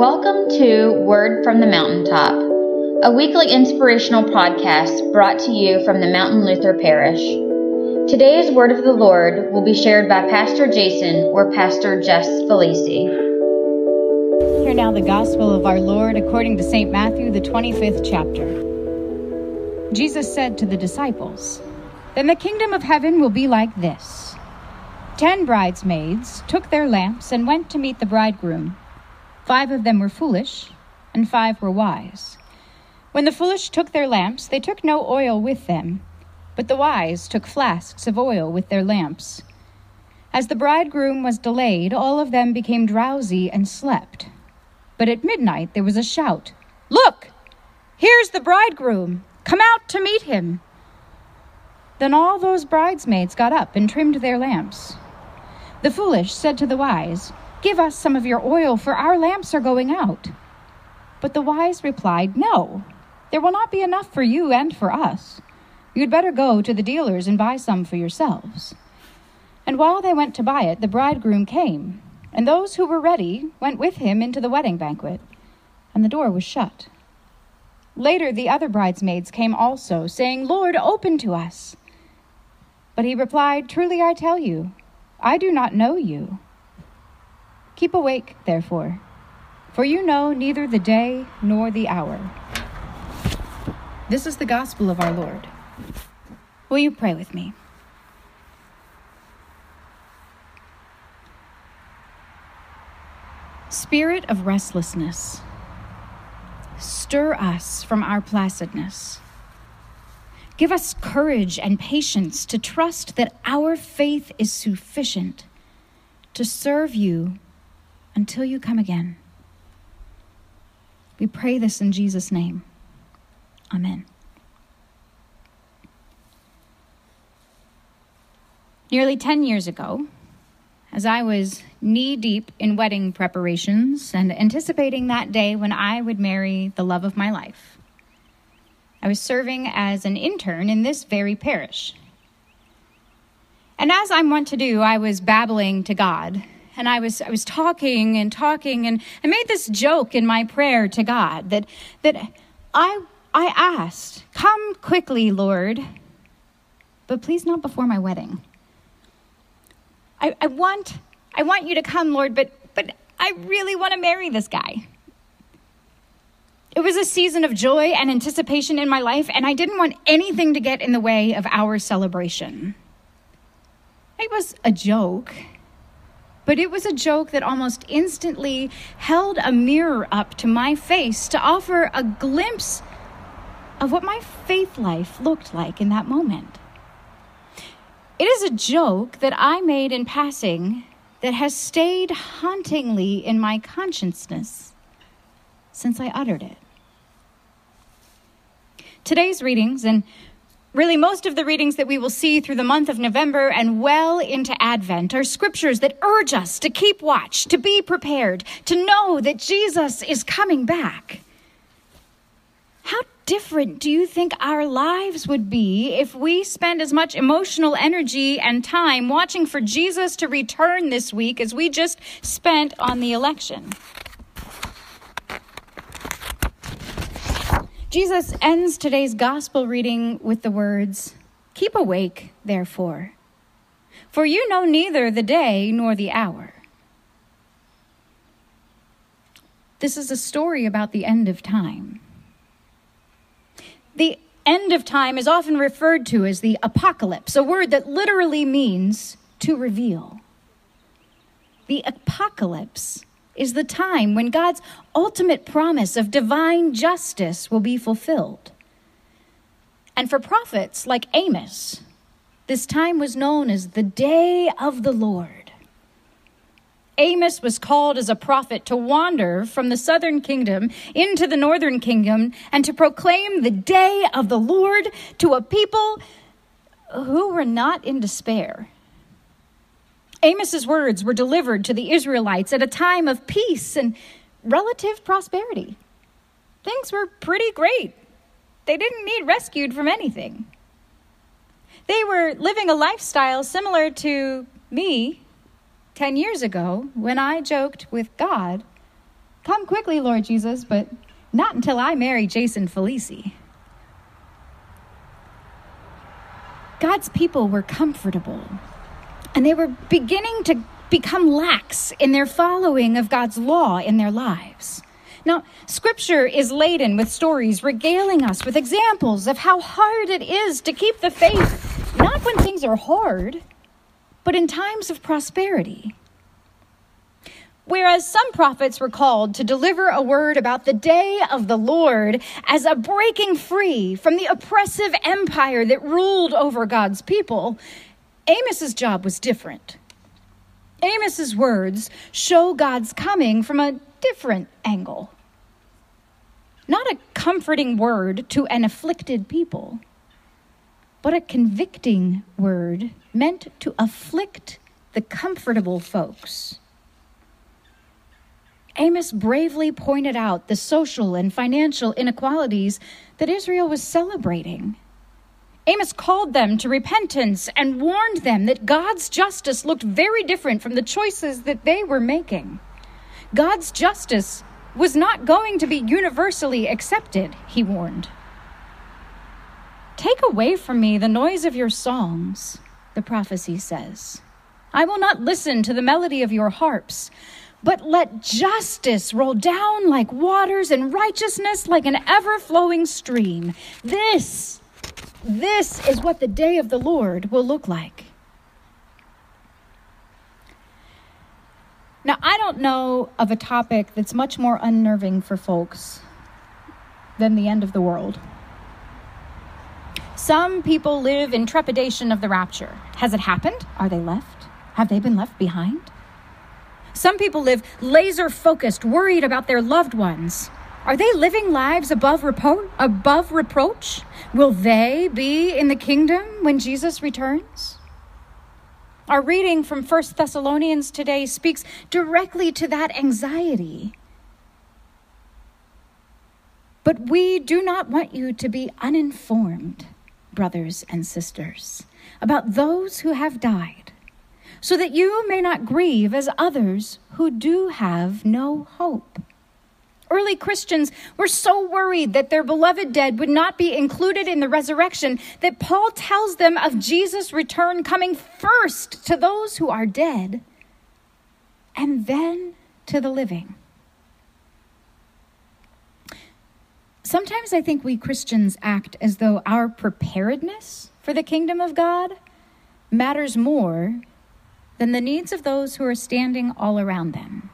Welcome to Word from the Mountaintop, a weekly inspirational podcast brought to you from the Mountain Luther Parish. Today's Word of the Lord will be shared by Pastor Jason or Pastor Jess Felici. Hear now the Gospel of our Lord according to St. Matthew, the 25th chapter. Jesus said to the disciples, Then the kingdom of heaven will be like this. Ten bridesmaids took their lamps and went to meet the bridegroom. Five of them were foolish, and five were wise. When the foolish took their lamps, they took no oil with them, but the wise took flasks of oil with their lamps. As the bridegroom was delayed, all of them became drowsy and slept. But at midnight there was a shout Look! Here's the bridegroom! Come out to meet him! Then all those bridesmaids got up and trimmed their lamps. The foolish said to the wise, Give us some of your oil, for our lamps are going out. But the wise replied, No, there will not be enough for you and for us. You had better go to the dealers and buy some for yourselves. And while they went to buy it, the bridegroom came, and those who were ready went with him into the wedding banquet, and the door was shut. Later, the other bridesmaids came also, saying, Lord, open to us. But he replied, Truly I tell you, I do not know you. Keep awake, therefore, for you know neither the day nor the hour. This is the gospel of our Lord. Will you pray with me? Spirit of restlessness, stir us from our placidness. Give us courage and patience to trust that our faith is sufficient to serve you until you come again. We pray this in Jesus' name. Amen. Nearly 10 years ago, as I was knee deep in wedding preparations and anticipating that day when I would marry the love of my life, I was serving as an intern in this very parish. And as I'm wont to do, I was babbling to God and I was I was talking and talking and I made this joke in my prayer to God that that I I asked, "Come quickly, Lord, but please not before my wedding." I, I want I want you to come, Lord, but but I really want to marry this guy. It was a season of joy and anticipation in my life, and I didn't want anything to get in the way of our celebration. It was a joke, but it was a joke that almost instantly held a mirror up to my face to offer a glimpse of what my faith life looked like in that moment. It is a joke that I made in passing that has stayed hauntingly in my consciousness since I uttered it. Today's readings and Really, most of the readings that we will see through the month of November and well into Advent are scriptures that urge us to keep watch, to be prepared, to know that Jesus is coming back. How different do you think our lives would be if we spend as much emotional energy and time watching for Jesus to return this week as we just spent on the election? Jesus ends today's gospel reading with the words Keep awake, therefore, for you know neither the day nor the hour. This is a story about the end of time. The end of time is often referred to as the apocalypse, a word that literally means to reveal. The apocalypse is the time when God's ultimate promise of divine justice will be fulfilled. And for prophets like Amos, this time was known as the day of the Lord. Amos was called as a prophet to wander from the southern kingdom into the northern kingdom and to proclaim the day of the Lord to a people who were not in despair Amos's words were delivered to the Israelites at a time of peace and relative prosperity. Things were pretty great. They didn't need rescued from anything. They were living a lifestyle similar to me 10 years ago when I joked with God Come quickly, Lord Jesus, but not until I marry Jason Felici. God's people were comfortable, and they were beginning to become lax in their following of God's law in their lives. Now, scripture is laden with stories regaling us with examples of how hard it is to keep the faith, not when things are hard, but in times of prosperity. Whereas some prophets were called to deliver a word about the day of the Lord as a breaking free from the oppressive empire that ruled over God's people, Amos's job was different. Amos's words show God's coming from a different angle. Not a comforting word to an afflicted people, but a convicting word meant to afflict the comfortable folks. Amos bravely pointed out the social and financial inequalities that Israel was celebrating. Amos called them to repentance and warned them that God's justice looked very different from the choices that they were making. God's justice was not going to be universally accepted, he warned. Take away from me the noise of your songs, the prophecy says. I will not listen to the melody of your harps. But let justice roll down like waters and righteousness like an ever flowing stream. This, this is what the day of the Lord will look like. Now, I don't know of a topic that's much more unnerving for folks than the end of the world. Some people live in trepidation of the rapture. Has it happened? Are they left? Have they been left behind? Some people live laser focused, worried about their loved ones. Are they living lives above, repro- above reproach? Will they be in the kingdom when Jesus returns? Our reading from 1 Thessalonians today speaks directly to that anxiety. But we do not want you to be uninformed, brothers and sisters, about those who have died so that you may not grieve as others who do have no hope. Early Christians were so worried that their beloved dead would not be included in the resurrection that Paul tells them of Jesus' return coming first to those who are dead and then to the living. Sometimes I think we Christians act as though our preparedness for the kingdom of God matters more than the needs of those who are standing all around them.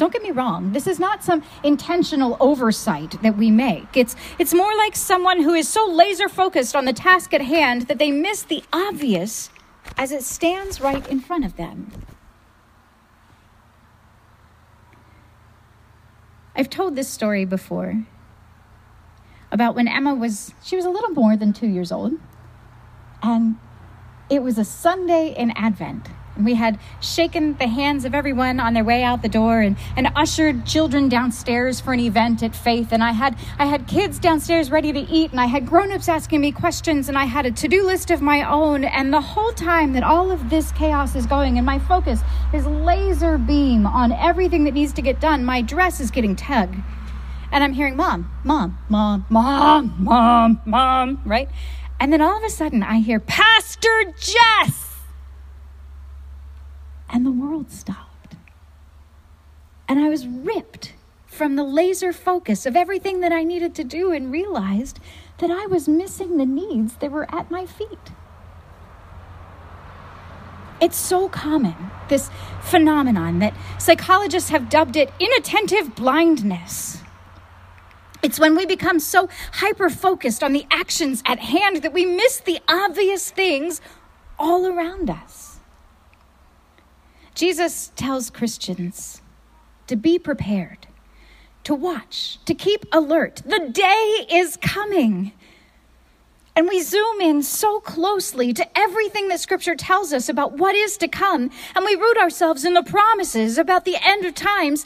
Don't get me wrong, this is not some intentional oversight that we make. It's, it's more like someone who is so laser focused on the task at hand that they miss the obvious as it stands right in front of them. I've told this story before about when Emma was, she was a little more than two years old. And it was a Sunday in Advent. And we had shaken the hands of everyone on their way out the door and, and ushered children downstairs for an event at Faith. And I had I had kids downstairs ready to eat, and I had grown-ups asking me questions, and I had a to-do list of my own. And the whole time that all of this chaos is going, and my focus is laser beam on everything that needs to get done, my dress is getting tugged. And I'm hearing mom, mom, mom, mom, mom, mom, right? And then all of a sudden, I hear, Pastor Jess! And the world stopped. And I was ripped from the laser focus of everything that I needed to do and realized that I was missing the needs that were at my feet. It's so common, this phenomenon that psychologists have dubbed it inattentive blindness. It's when we become so hyper focused on the actions at hand that we miss the obvious things all around us. Jesus tells Christians to be prepared, to watch, to keep alert. The day is coming. And we zoom in so closely to everything that Scripture tells us about what is to come, and we root ourselves in the promises about the end of times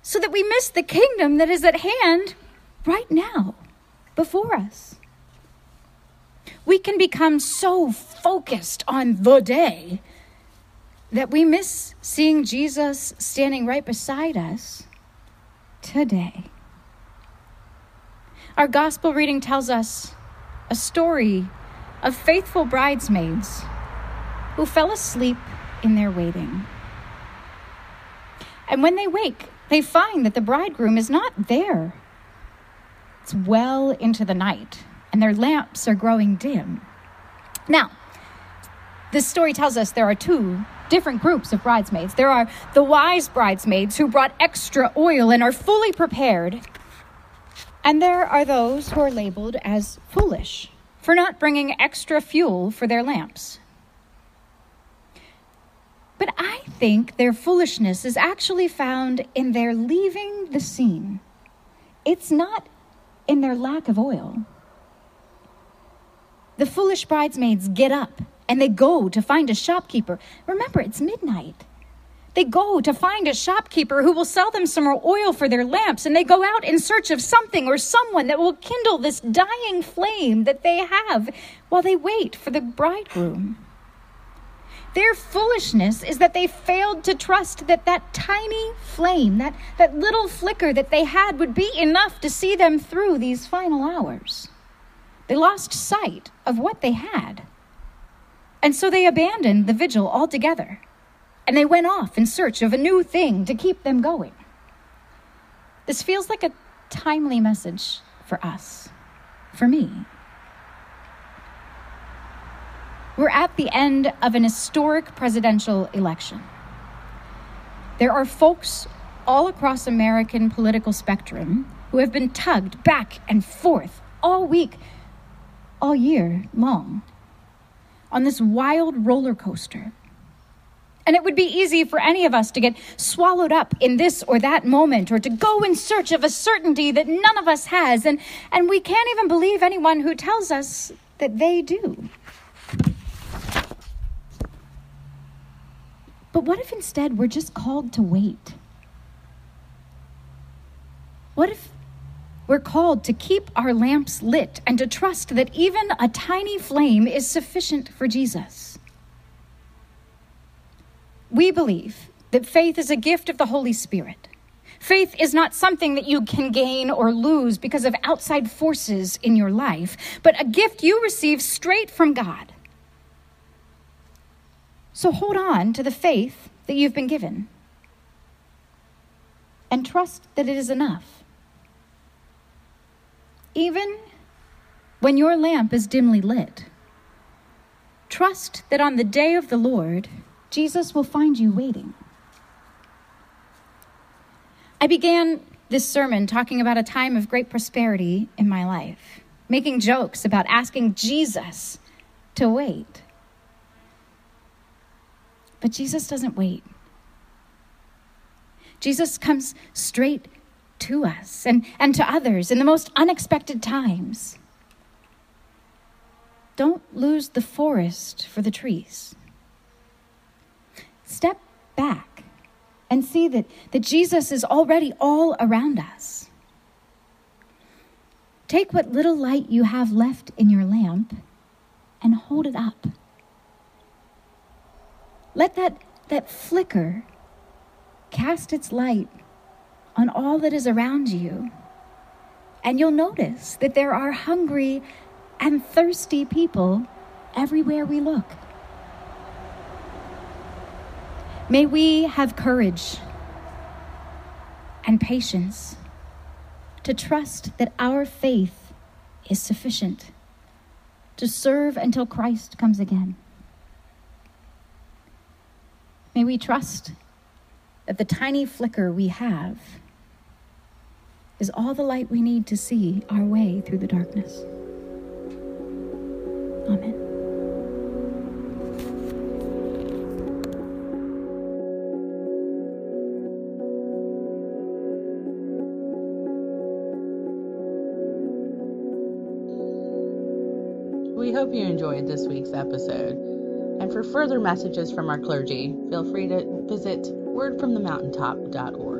so that we miss the kingdom that is at hand right now before us. We can become so focused on the day that we miss seeing Jesus standing right beside us today. Our gospel reading tells us a story of faithful bridesmaids who fell asleep in their waiting. And when they wake, they find that the bridegroom is not there. It's well into the night, and their lamps are growing dim. Now, this story tells us there are two different groups of bridesmaids. There are the wise bridesmaids who brought extra oil and are fully prepared. And there are those who are labeled as foolish for not bringing extra fuel for their lamps. But I think their foolishness is actually found in their leaving the scene. It's not in their lack of oil. The foolish bridesmaids get up and they go to find a shopkeeper. Remember, it's midnight. They go to find a shopkeeper who will sell them some more oil for their lamps, and they go out in search of something or someone that will kindle this dying flame that they have while they wait for the bridegroom. Their foolishness is that they failed to trust that that tiny flame, that, that little flicker that they had, would be enough to see them through these final hours. They lost sight of what they had. And so they abandoned the vigil altogether. And they went off in search of a new thing to keep them going. This feels like a timely message for us, for me. We're at the end of an historic presidential election. There are folks all across American political spectrum who have been tugged back and forth all week, all year long, on this wild roller coaster. And it would be easy for any of us to get swallowed up in this or that moment or to go in search of a certainty that none of us has. And, and we can't even believe anyone who tells us that they do. But what if instead we're just called to wait? What if we're called to keep our lamps lit and to trust that even a tiny flame is sufficient for Jesus? We believe that faith is a gift of the Holy Spirit. Faith is not something that you can gain or lose because of outside forces in your life, but a gift you receive straight from God. So hold on to the faith that you've been given and trust that it is enough. Even when your lamp is dimly lit, trust that on the day of the Lord, Jesus will find you waiting. I began this sermon talking about a time of great prosperity in my life, making jokes about asking Jesus to wait. But Jesus doesn't wait. Jesus comes straight to us and, and to others in the most unexpected times. Don't lose the forest for the trees. Step back and see that, that Jesus is already all around us. Take what little light you have left in your lamp and hold it up. Let that, that flicker cast its light on all that is around you. And you'll notice that there are hungry and thirsty people everywhere we look. May we have courage and patience to trust that our faith is sufficient to serve until Christ comes again. May we trust that the tiny flicker we have is all the light we need to see our way through the darkness. Amen. We hope you enjoyed this week's episode. And for further messages from our clergy, feel free to visit wordfromthemountaintop.org.